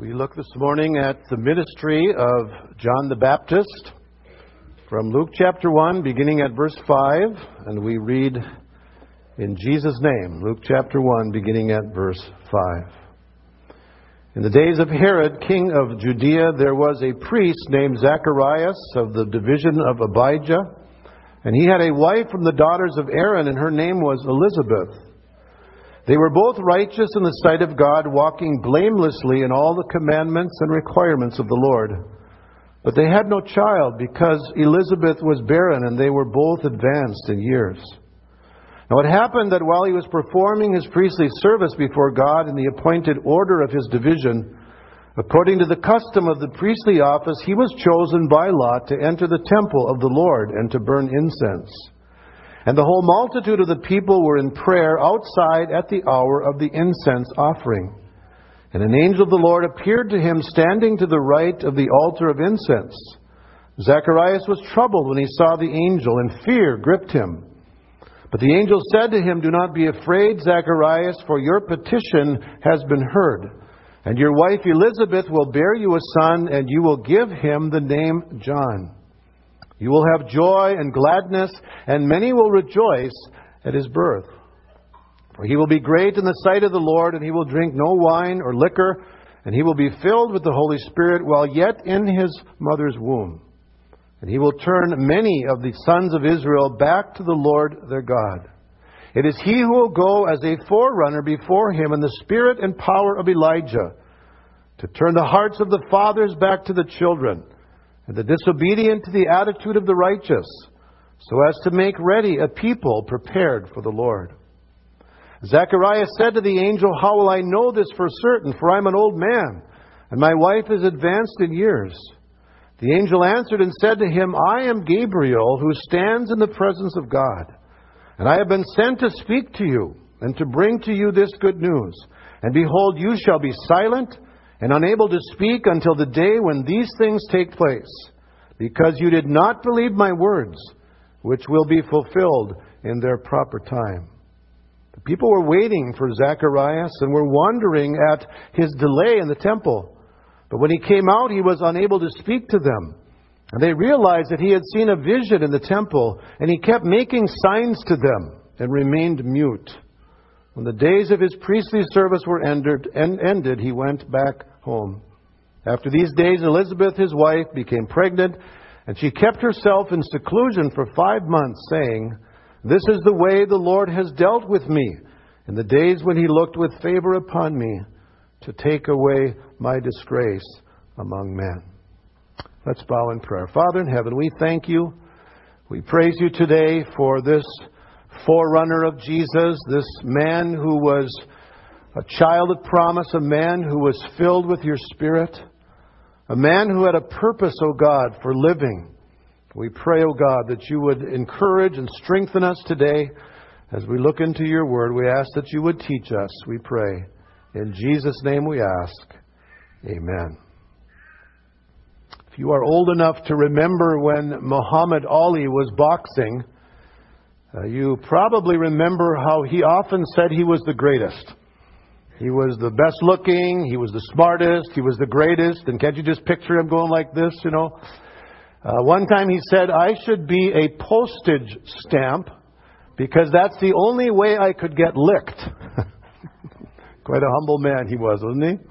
We look this morning at the ministry of John the Baptist from Luke chapter 1, beginning at verse 5, and we read in Jesus' name, Luke chapter 1, beginning at verse 5. In the days of Herod, king of Judea, there was a priest named Zacharias of the division of Abijah, and he had a wife from the daughters of Aaron, and her name was Elizabeth. They were both righteous in the sight of God, walking blamelessly in all the commandments and requirements of the Lord. But they had no child because Elizabeth was barren and they were both advanced in years. Now it happened that while he was performing his priestly service before God in the appointed order of his division, according to the custom of the priestly office, he was chosen by lot to enter the temple of the Lord and to burn incense. And the whole multitude of the people were in prayer outside at the hour of the incense offering. And an angel of the Lord appeared to him standing to the right of the altar of incense. Zacharias was troubled when he saw the angel, and fear gripped him. But the angel said to him, Do not be afraid, Zacharias, for your petition has been heard. And your wife Elizabeth will bear you a son, and you will give him the name John. You will have joy and gladness, and many will rejoice at his birth. For he will be great in the sight of the Lord, and he will drink no wine or liquor, and he will be filled with the Holy Spirit while yet in his mother's womb. And he will turn many of the sons of Israel back to the Lord their God. It is he who will go as a forerunner before him in the spirit and power of Elijah, to turn the hearts of the fathers back to the children and the disobedient to the attitude of the righteous, so as to make ready a people prepared for the Lord. Zechariah said to the angel, How will I know this for certain? For I am an old man, and my wife is advanced in years. The angel answered and said to him, I am Gabriel, who stands in the presence of God. And I have been sent to speak to you, and to bring to you this good news. And behold, you shall be silent and unable to speak until the day when these things take place, because you did not believe my words, which will be fulfilled in their proper time. The people were waiting for Zacharias and were wondering at his delay in the temple. But when he came out, he was unable to speak to them. And they realized that he had seen a vision in the temple, and he kept making signs to them and remained mute. When the days of his priestly service were ended, ended he went back home. After these days, Elizabeth, his wife, became pregnant, and she kept herself in seclusion for five months, saying, This is the way the Lord has dealt with me in the days when he looked with favor upon me to take away my disgrace among men. Let's bow in prayer. Father in heaven, we thank you. We praise you today for this forerunner of Jesus, this man who was a child of promise, a man who was filled with your Spirit, a man who had a purpose, O God, for living. We pray, O God, that you would encourage and strengthen us today as we look into your word. We ask that you would teach us, we pray. In Jesus' name we ask. Amen. If you are old enough to remember when Muhammad Ali was boxing, uh, you probably remember how he often said he was the greatest. He was the best looking, he was the smartest, he was the greatest, and can't you just picture him going like this, you know? Uh, one time he said, I should be a postage stamp because that's the only way I could get licked. Quite a humble man he was, wasn't he?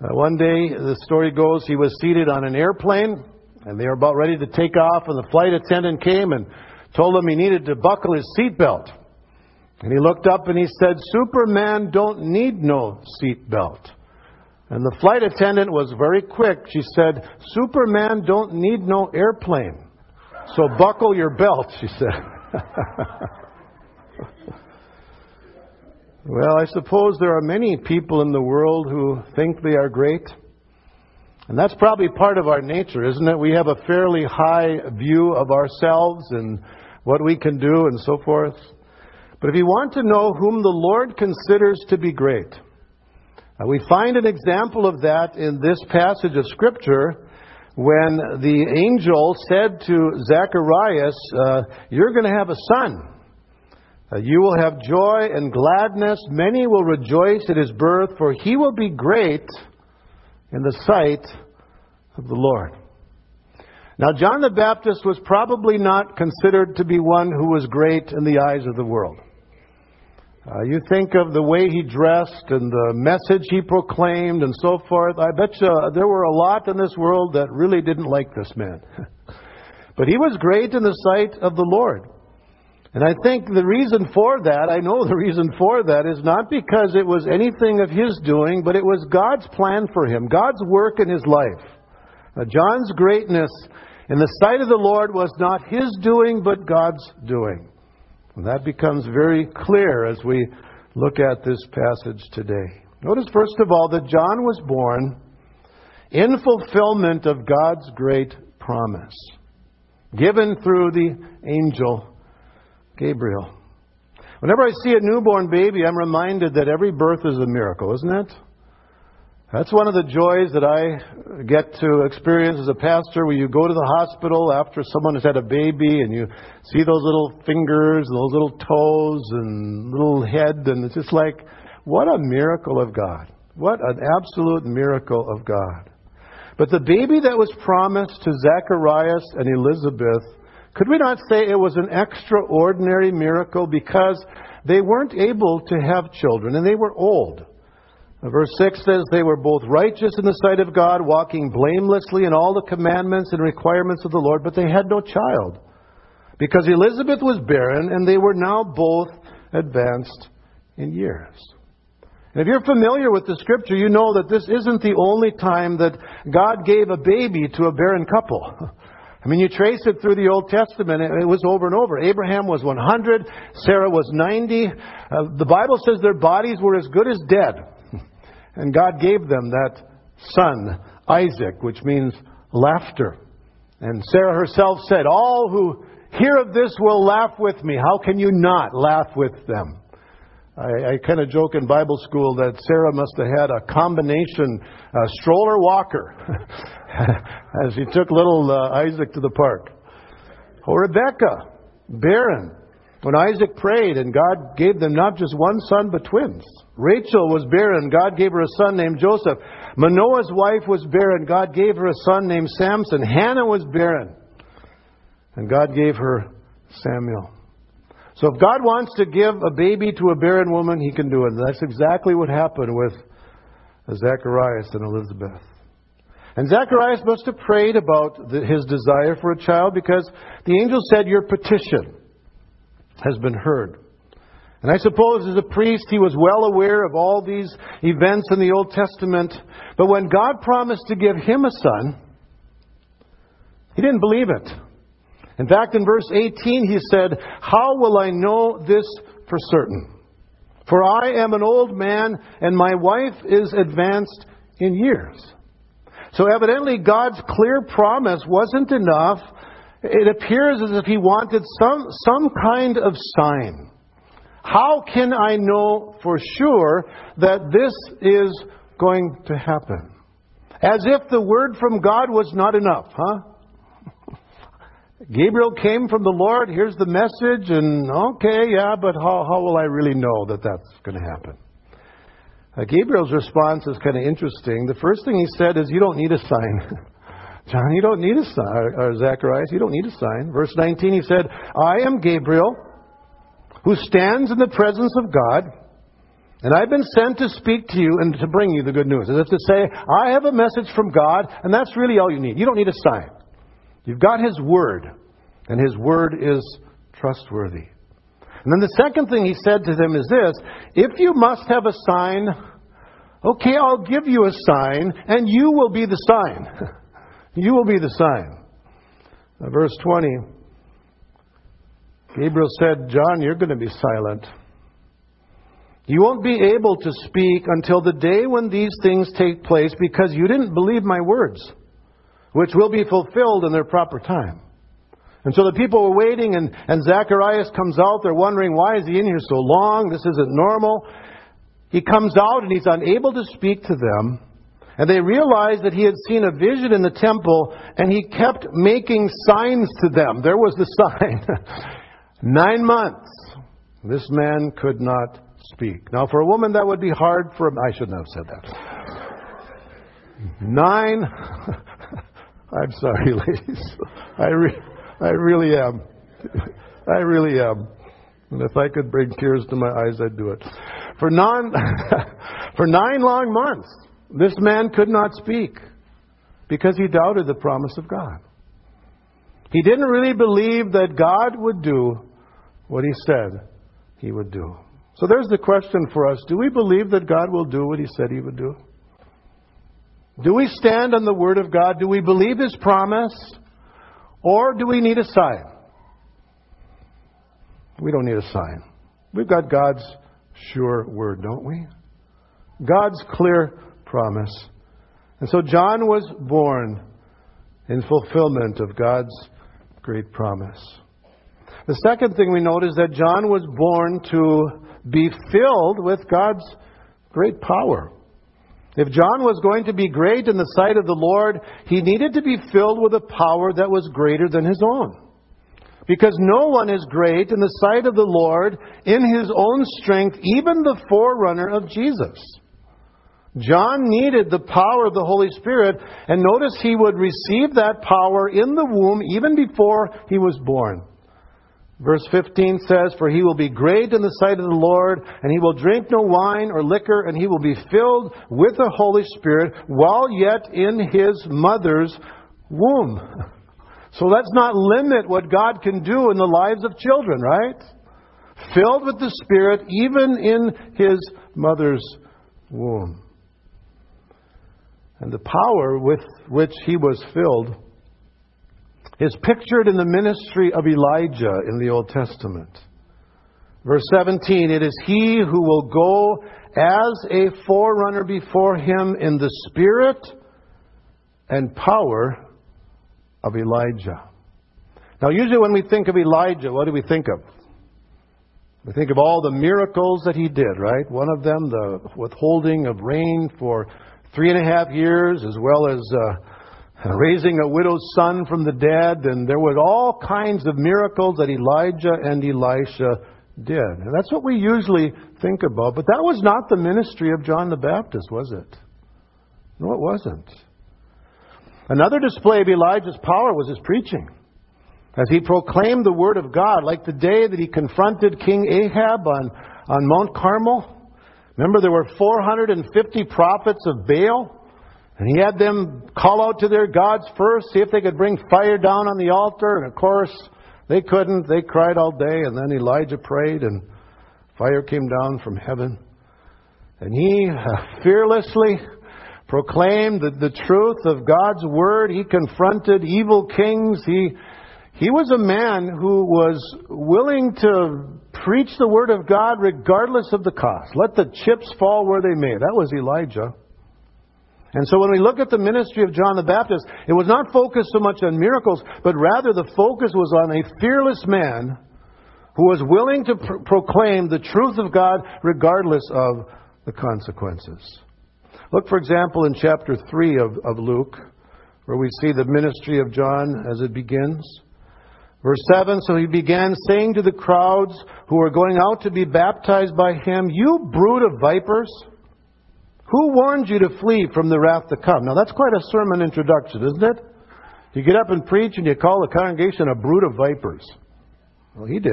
Uh, one day, the story goes, he was seated on an airplane and they were about ready to take off, and the flight attendant came and told him he needed to buckle his seatbelt. And he looked up and he said, Superman don't need no seatbelt. And the flight attendant was very quick. She said, Superman don't need no airplane. So buckle your belt, she said. well, I suppose there are many people in the world who think they are great. And that's probably part of our nature, isn't it? We have a fairly high view of ourselves and what we can do and so forth. But if you want to know whom the Lord considers to be great, uh, we find an example of that in this passage of Scripture when the angel said to Zacharias, uh, You're going to have a son. Uh, you will have joy and gladness. Many will rejoice at his birth, for he will be great in the sight of the Lord. Now, John the Baptist was probably not considered to be one who was great in the eyes of the world. Uh, you think of the way he dressed and the message he proclaimed and so forth. I bet you there were a lot in this world that really didn't like this man. but he was great in the sight of the Lord. And I think the reason for that, I know the reason for that, is not because it was anything of his doing, but it was God's plan for him, God's work in his life. Now, John's greatness in the sight of the Lord was not his doing, but God's doing. And that becomes very clear as we look at this passage today. Notice, first of all, that John was born in fulfillment of God's great promise, given through the angel Gabriel. Whenever I see a newborn baby, I'm reminded that every birth is a miracle, isn't it? That's one of the joys that I get to experience as a pastor where you go to the hospital after someone has had a baby and you see those little fingers those little toes and little head and it's just like, what a miracle of God. What an absolute miracle of God. But the baby that was promised to Zacharias and Elizabeth, could we not say it was an extraordinary miracle because they weren't able to have children and they were old? Verse 6 says, They were both righteous in the sight of God, walking blamelessly in all the commandments and requirements of the Lord, but they had no child. Because Elizabeth was barren, and they were now both advanced in years. And if you're familiar with the scripture, you know that this isn't the only time that God gave a baby to a barren couple. I mean, you trace it through the Old Testament, it was over and over. Abraham was 100, Sarah was 90. Uh, the Bible says their bodies were as good as dead. And God gave them that son, Isaac, which means laughter. And Sarah herself said, All who hear of this will laugh with me. How can you not laugh with them? I, I kind of joke in Bible school that Sarah must have had a combination uh, stroller walker as he took little uh, Isaac to the park. Or Rebecca, barren, when Isaac prayed and God gave them not just one son, but twins. Rachel was barren. God gave her a son named Joseph. Manoah's wife was barren. God gave her a son named Samson. Hannah was barren. And God gave her Samuel. So if God wants to give a baby to a barren woman, he can do it. That's exactly what happened with Zacharias and Elizabeth. And Zacharias must have prayed about his desire for a child because the angel said, Your petition has been heard. And I suppose as a priest, he was well aware of all these events in the Old Testament. But when God promised to give him a son, he didn't believe it. In fact, in verse 18, he said, How will I know this for certain? For I am an old man, and my wife is advanced in years. So evidently, God's clear promise wasn't enough it appears as if he wanted some, some kind of sign. How can I know for sure that this is going to happen? As if the word from God was not enough, huh? Gabriel came from the Lord, here's the message, and okay, yeah, but how, how will I really know that that's going to happen? Uh, Gabriel's response is kind of interesting. The first thing he said is, You don't need a sign. John, you don't need a sign. Or Zacharias, you don't need a sign. Verse 19, he said, I am Gabriel, who stands in the presence of God, and I've been sent to speak to you and to bring you the good news. As if to say, I have a message from God, and that's really all you need. You don't need a sign. You've got His Word, and His Word is trustworthy. And then the second thing he said to them is this If you must have a sign, okay, I'll give you a sign, and you will be the sign. You will be the sign. Uh, verse 20 Gabriel said, John, you're going to be silent. You won't be able to speak until the day when these things take place because you didn't believe my words, which will be fulfilled in their proper time. And so the people were waiting, and, and Zacharias comes out. They're wondering, why is he in here so long? This isn't normal. He comes out, and he's unable to speak to them. And they realized that he had seen a vision in the temple, and he kept making signs to them. There was the sign. Nine months. This man could not speak. Now, for a woman, that would be hard for. I shouldn't have said that. Nine. I'm sorry, ladies. I, re- I really am. I really am. And if I could bring tears to my eyes, I'd do it. For, non, for nine long months, this man could not speak because he doubted the promise of God. He didn't really believe that God would do what he said he would do. So there's the question for us Do we believe that God will do what he said he would do? Do we stand on the Word of God? Do we believe His promise? Or do we need a sign? We don't need a sign. We've got God's sure Word, don't we? God's clear promise. And so John was born in fulfillment of God's great promise. The second thing we note is that John was born to be filled with God's great power. If John was going to be great in the sight of the Lord, he needed to be filled with a power that was greater than his own. Because no one is great in the sight of the Lord in his own strength, even the forerunner of Jesus. John needed the power of the Holy Spirit, and notice he would receive that power in the womb even before he was born. Verse 15 says, For he will be great in the sight of the Lord, and he will drink no wine or liquor, and he will be filled with the Holy Spirit while yet in his mother's womb. So let's not limit what God can do in the lives of children, right? Filled with the Spirit even in his mother's womb. And the power with which he was filled is pictured in the ministry of Elijah in the Old Testament. Verse 17 It is he who will go as a forerunner before him in the spirit and power of Elijah. Now, usually when we think of Elijah, what do we think of? We think of all the miracles that he did, right? One of them, the withholding of rain for three and a half years, as well as uh, raising a widow's son from the dead. And there were all kinds of miracles that Elijah and Elisha did. And that's what we usually think about. But that was not the ministry of John the Baptist, was it? No, it wasn't. Another display of Elijah's power was his preaching. As he proclaimed the word of God, like the day that he confronted King Ahab on, on Mount Carmel, Remember, there were 450 prophets of Baal, and he had them call out to their gods first, see if they could bring fire down on the altar. And of course, they couldn't. They cried all day, and then Elijah prayed, and fire came down from heaven. And he uh, fearlessly proclaimed the, the truth of God's word. He confronted evil kings. He, he was a man who was willing to preach the word of God regardless of the cost. Let the chips fall where they may. That was Elijah. And so when we look at the ministry of John the Baptist, it was not focused so much on miracles, but rather the focus was on a fearless man who was willing to pr- proclaim the truth of God regardless of the consequences. Look, for example, in chapter 3 of, of Luke, where we see the ministry of John as it begins. Verse 7 So he began saying to the crowds who were going out to be baptized by him, You brood of vipers, who warned you to flee from the wrath to come? Now that's quite a sermon introduction, isn't it? You get up and preach and you call the congregation a brood of vipers. Well, he did.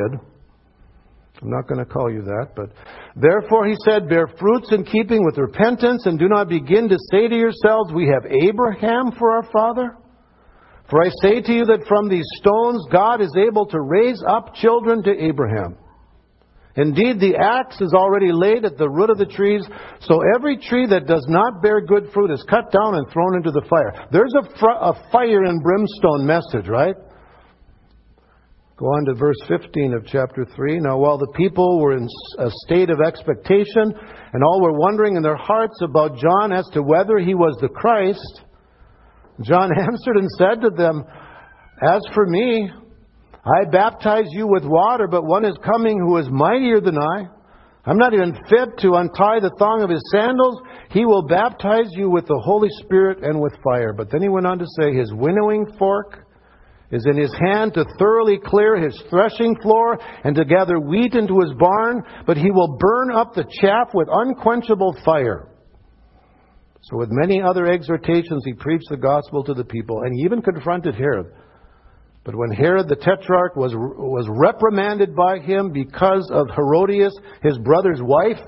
I'm not going to call you that, but therefore he said, Bear fruits in keeping with repentance, and do not begin to say to yourselves, We have Abraham for our father. For I say to you that from these stones God is able to raise up children to Abraham. Indeed, the axe is already laid at the root of the trees, so every tree that does not bear good fruit is cut down and thrown into the fire. There's a, fr- a fire and brimstone message, right? Go on to verse 15 of chapter 3. Now, while the people were in a state of expectation, and all were wondering in their hearts about John as to whether he was the Christ, John answered and said to them, As for me, I baptize you with water, but one is coming who is mightier than I. I'm not even fit to untie the thong of his sandals. He will baptize you with the Holy Spirit and with fire. But then he went on to say, His winnowing fork is in his hand to thoroughly clear his threshing floor and to gather wheat into his barn, but he will burn up the chaff with unquenchable fire. So, with many other exhortations, he preached the gospel to the people, and he even confronted Herod. But when Herod the Tetrarch was, was reprimanded by him because of Herodias, his brother's wife,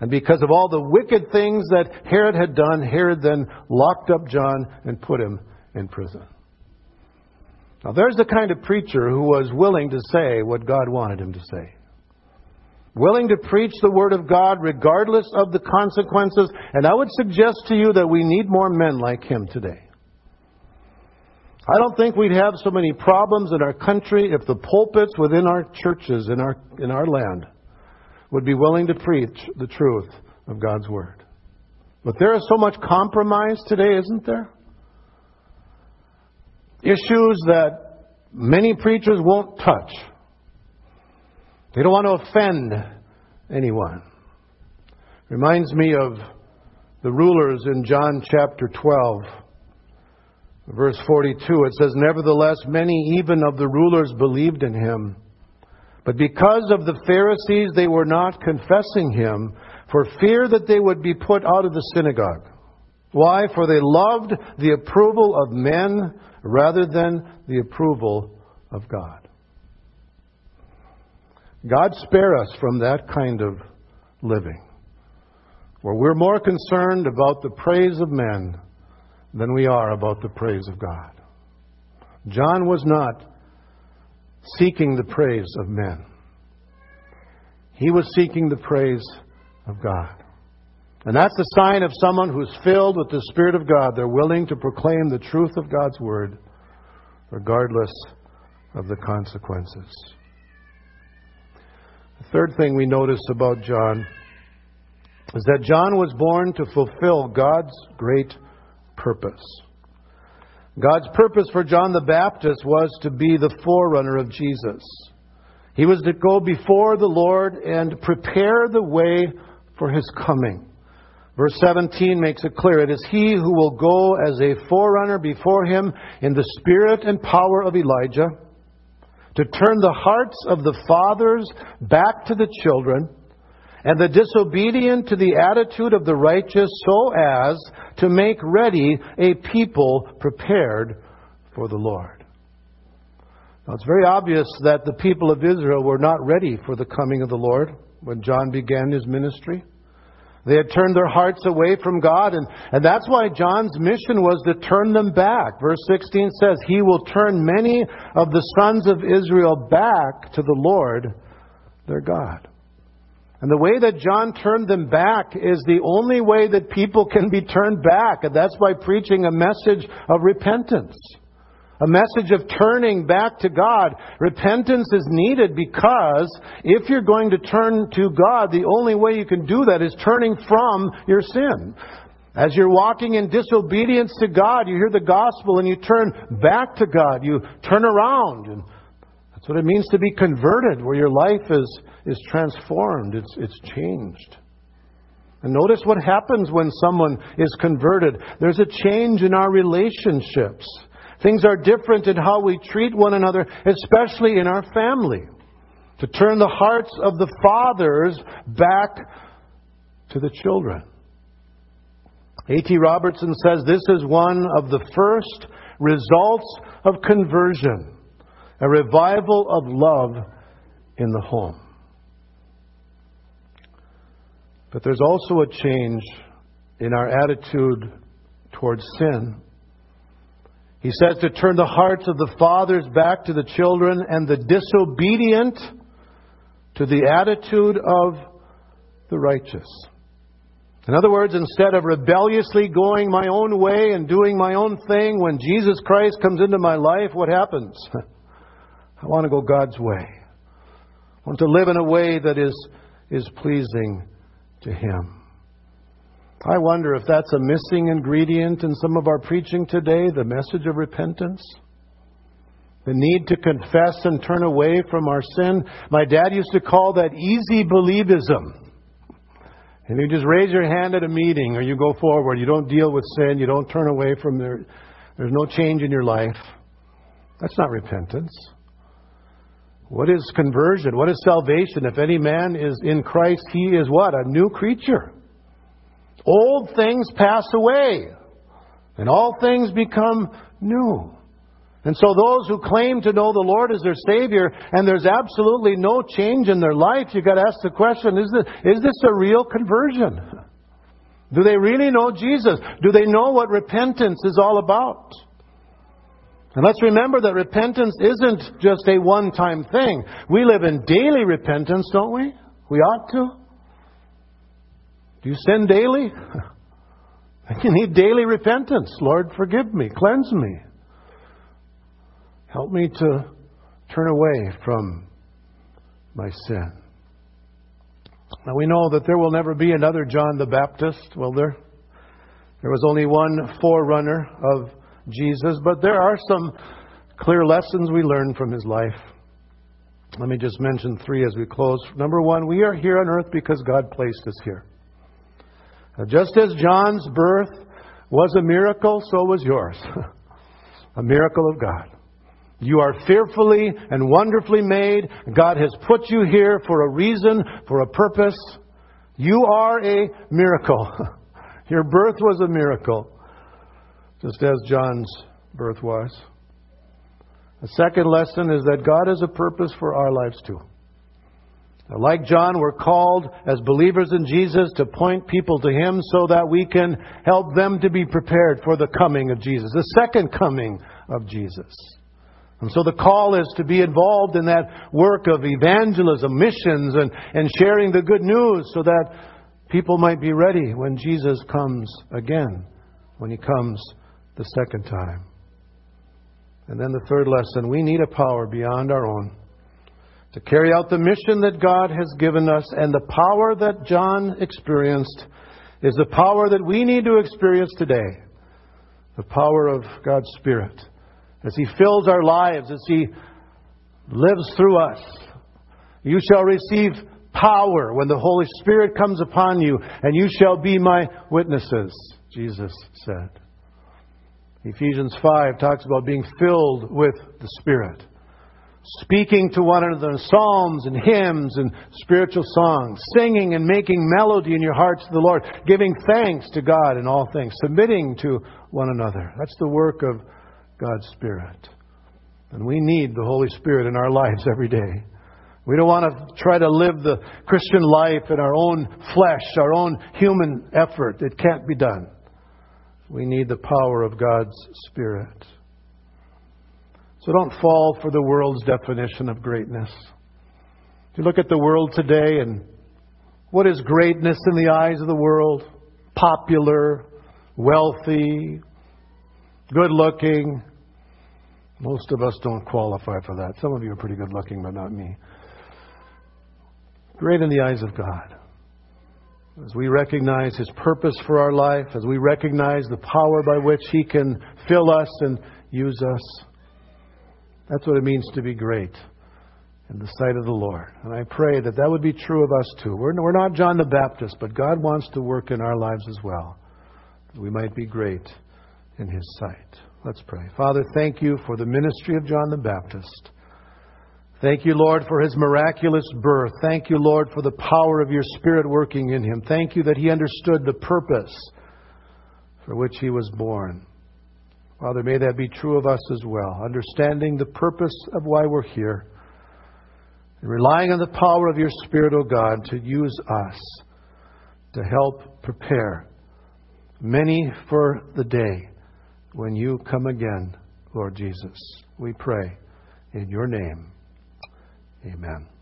and because of all the wicked things that Herod had done, Herod then locked up John and put him in prison. Now, there's the kind of preacher who was willing to say what God wanted him to say. Willing to preach the Word of God regardless of the consequences. And I would suggest to you that we need more men like him today. I don't think we'd have so many problems in our country if the pulpits within our churches in our, in our land would be willing to preach the truth of God's Word. But there is so much compromise today, isn't there? Issues that many preachers won't touch. They don't want to offend anyone. Reminds me of the rulers in John chapter 12, verse 42. It says, Nevertheless, many even of the rulers believed in him. But because of the Pharisees, they were not confessing him for fear that they would be put out of the synagogue. Why? For they loved the approval of men rather than the approval of God. God spare us from that kind of living, where we're more concerned about the praise of men than we are about the praise of God. John was not seeking the praise of men. He was seeking the praise of God. And that's the sign of someone who's filled with the Spirit of God. They're willing to proclaim the truth of God's Word, regardless of the consequences. The third thing we notice about John is that John was born to fulfill God's great purpose. God's purpose for John the Baptist was to be the forerunner of Jesus. He was to go before the Lord and prepare the way for his coming. Verse 17 makes it clear it is he who will go as a forerunner before him in the spirit and power of Elijah to turn the hearts of the fathers back to the children and the disobedient to the attitude of the righteous, so as to make ready a people prepared for the Lord. Now, it's very obvious that the people of Israel were not ready for the coming of the Lord when John began his ministry. They had turned their hearts away from God, and, and that's why John's mission was to turn them back. Verse 16 says, He will turn many of the sons of Israel back to the Lord their God. And the way that John turned them back is the only way that people can be turned back, and that's by preaching a message of repentance. A message of turning back to God. Repentance is needed because if you're going to turn to God, the only way you can do that is turning from your sin. As you're walking in disobedience to God, you hear the gospel and you turn back to God. You turn around. And that's what it means to be converted, where your life is is transformed, it's, it's changed. And notice what happens when someone is converted. There's a change in our relationships. Things are different in how we treat one another, especially in our family. To turn the hearts of the fathers back to the children. A.T. Robertson says this is one of the first results of conversion, a revival of love in the home. But there's also a change in our attitude towards sin. He says to turn the hearts of the fathers back to the children and the disobedient to the attitude of the righteous. In other words, instead of rebelliously going my own way and doing my own thing, when Jesus Christ comes into my life, what happens? I want to go God's way. I want to live in a way that is, is pleasing to Him. I wonder if that's a missing ingredient in some of our preaching today the message of repentance. The need to confess and turn away from our sin. My dad used to call that easy believism. And you just raise your hand at a meeting or you go forward. You don't deal with sin. You don't turn away from there. There's no change in your life. That's not repentance. What is conversion? What is salvation? If any man is in Christ, he is what? A new creature. Old things pass away, and all things become new. And so those who claim to know the Lord as their Savior and there's absolutely no change in their life, you've got to ask the question, is this, is this a real conversion? Do they really know Jesus? Do they know what repentance is all about? And let's remember that repentance isn't just a one time thing. We live in daily repentance, don't we? We ought to. Do you sin daily? You need daily repentance. Lord, forgive me, cleanse me. Help me to turn away from my sin. Now we know that there will never be another John the Baptist, will there? There was only one forerunner of Jesus, but there are some clear lessons we learn from his life. Let me just mention three as we close. Number one, we are here on earth because God placed us here. Just as John's birth was a miracle, so was yours. a miracle of God. You are fearfully and wonderfully made. God has put you here for a reason, for a purpose. You are a miracle. Your birth was a miracle, just as John's birth was. The second lesson is that God has a purpose for our lives too. Like John, we're called as believers in Jesus to point people to Him so that we can help them to be prepared for the coming of Jesus, the second coming of Jesus. And so the call is to be involved in that work of evangelism, missions, and, and sharing the good news so that people might be ready when Jesus comes again, when He comes the second time. And then the third lesson we need a power beyond our own to carry out the mission that God has given us, and the power that John experienced is the power that we need to experience today the power of God's Spirit as He fills our lives, as He lives through us. You shall receive power when the Holy Spirit comes upon you, and you shall be my witnesses, Jesus said. Ephesians 5 talks about being filled with the Spirit, speaking to one another psalms and hymns and spiritual songs, singing and making melody in your hearts to the Lord, giving thanks to God in all things, submitting to one another. That's the work of God's Spirit. And we need the Holy Spirit in our lives every day. We don't want to try to live the Christian life in our own flesh, our own human effort. It can't be done. We need the power of God's Spirit. So don't fall for the world's definition of greatness. If you look at the world today and what is greatness in the eyes of the world? Popular, wealthy, good looking. Most of us don't qualify for that. Some of you are pretty good looking, but not me. Great in the eyes of God. As we recognize His purpose for our life, as we recognize the power by which He can fill us and use us, that's what it means to be great in the sight of the Lord. And I pray that that would be true of us too. We're, we're not John the Baptist, but God wants to work in our lives as well, that we might be great in His sight. Let's pray. Father, thank you for the ministry of John the Baptist. Thank you, Lord, for his miraculous birth. Thank you, Lord, for the power of your Spirit working in him. Thank you that he understood the purpose for which he was born. Father, may that be true of us as well, understanding the purpose of why we're here, and relying on the power of your Spirit, O oh God, to use us to help prepare many for the day when you come again, Lord Jesus. We pray in your name. Amen.